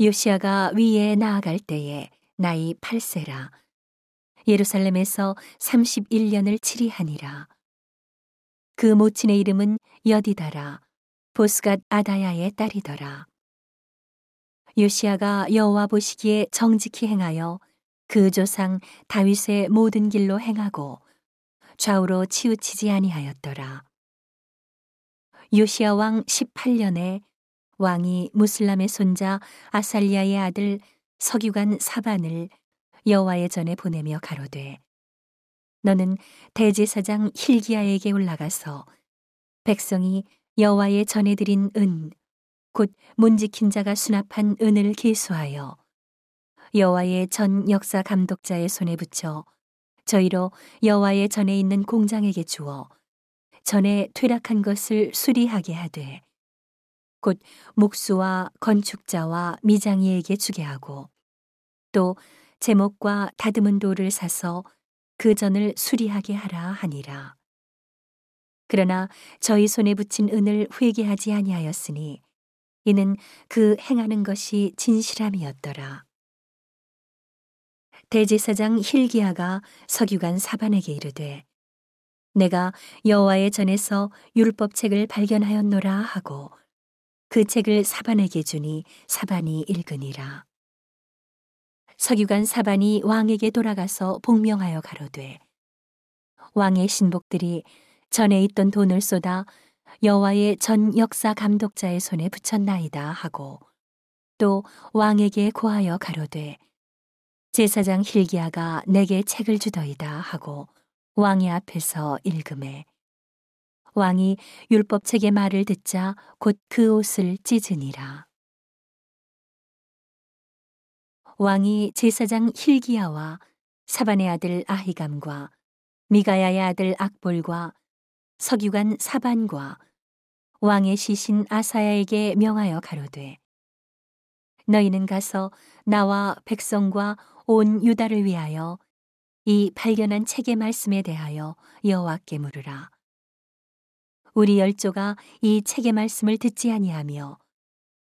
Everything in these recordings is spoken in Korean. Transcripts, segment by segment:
요시아가 위에 나아갈 때에 나이 8세라. 예루살렘에서 31년을 치리하니라. 그 모친의 이름은 여디다라. 보스갓 아다야의 딸이더라. 요시아가 여호와 보시기에 정직히 행하여 그 조상 다윗의 모든 길로 행하고 좌우로 치우치지 아니하였더라. 요시아 왕 18년에 왕이 무슬람의 손자 아살리아의 아들 서기관 사반을 여호와의 전에 보내며 가로되 너는 대제사장 힐기야에게 올라가서 백성이 여호와의 전에 드린 은 곧 문지킨 자가 수납한 은을 계수하여 여호와의 전 역사 감독자의 손에 붙여 저희로 여호와의 전에 있는 공장에게 주어 전에 퇴락한 것을 수리하게 하되 곧 목수와 건축자와 미장이에게 주게 하고 또 제목과 다듬은 돌을 사서 그 전을 수리하게 하라 하니라. 그러나 저희 손에 붙인 은을 회개하지 아니하였으니 이는 그 행하는 것이 진실함이었더라. 대제사장 힐기야가 서기관 사반에게 이르되 내가 여호와의 전에서 율법책을 발견하였노라 하고 그 책을 사반에게 주니 사반이 읽으니라. 서기관 사반이 왕에게 돌아가서 복명하여 가로되 왕의 신복들이 전에 있던 돈을 쏟아 여호와의 전 역사 감독자의 손에 붙였나이다 하고 또 왕에게 고하여 가로되 제사장 힐기야가 내게 책을 주더이다 하고 왕의 앞에서 읽음에 왕이 율법책의 말을 듣자 곧 그 옷을 찢으니라. 왕이 제사장 힐기야와 사반의 아들 아히감과 미가야의 아들 악볼과 서기관 사반과 왕의 시신 아사야에게 명하여 가로되 너희는 가서 나와 백성과 온 유다를 위하여 이 발견한 책의 말씀에 대하여 여호와께 물으라. 우리 열조가 이 책의 말씀을 듣지 아니하며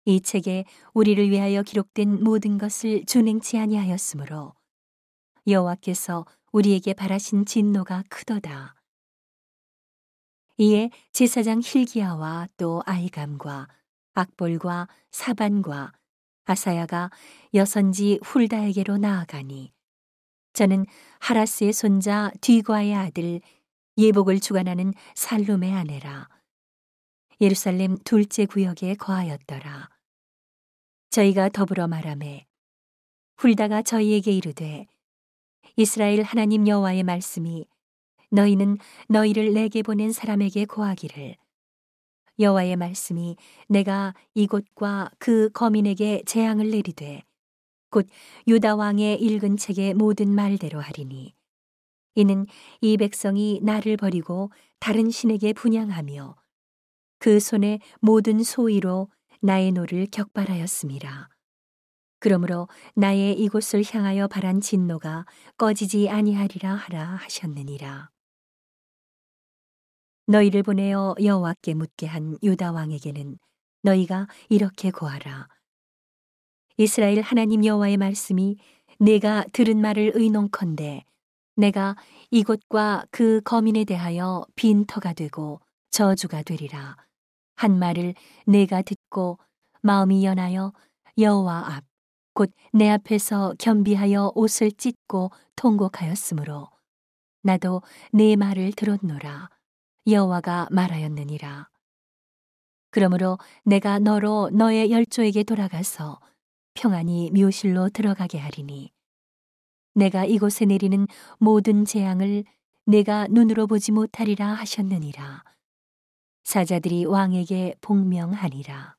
이 책에 우리를 위하여 기록된 모든 것을 준행치 아니하였으므로 여호와께서 우리에게 바라신 진노가 크도다. 이에 제사장 힐기야와 또 아이감과 악볼과 사반과 아사야가 여선지 훌다에게로 나아가니 저는 하라스의 손자 뒤과의 아들 예복을 주관하는 살룸의 아내라. 예루살렘 둘째 구역에 거하였더라. 저희가 더불어 말하매 훌다가 저희에게 이르되 이스라엘 하나님 여호와의 말씀이 너희는 너희를 내게 보낸 사람에게 고하기를 여호와의 말씀이 내가 이곳과 그 거민에게 재앙을 내리되 곧 유다 왕의 읽은 책의 모든 말대로 하리니 이는 이 백성이 나를 버리고 다른 신에게 분향하며 그 손에 모든 소위로 나의 노를 격발하였음이라. 그러므로 나의 이곳을 향하여 바란 진노가 꺼지지 아니하리라 하라 하셨느니라. 너희를 보내어 여호와께 묻게 한 유다 왕에게는 너희가 이렇게 고하라. 이스라엘 하나님 여호와의 말씀이 내가 들은 말을 의논컨대 내가 이곳과 그 거민에 대하여 빈터가 되고 저주가 되리라. 한 말을 내가 듣고 마음이 연하여 여호와 앞, 곧 내 앞에서 겸비하여 옷을 찢고 통곡하였으므로 나도 네 말을 들었노라. 여호와가 말하였느니라. 그러므로 내가 너로 너의 열조에게 돌아가서 평안히 묘실로 들어가게 하리니 내가 이곳에 내리는 모든 재앙을 내가 눈으로 보지 못하리라 하셨느니라. 사자들이 왕에게 복명하니라.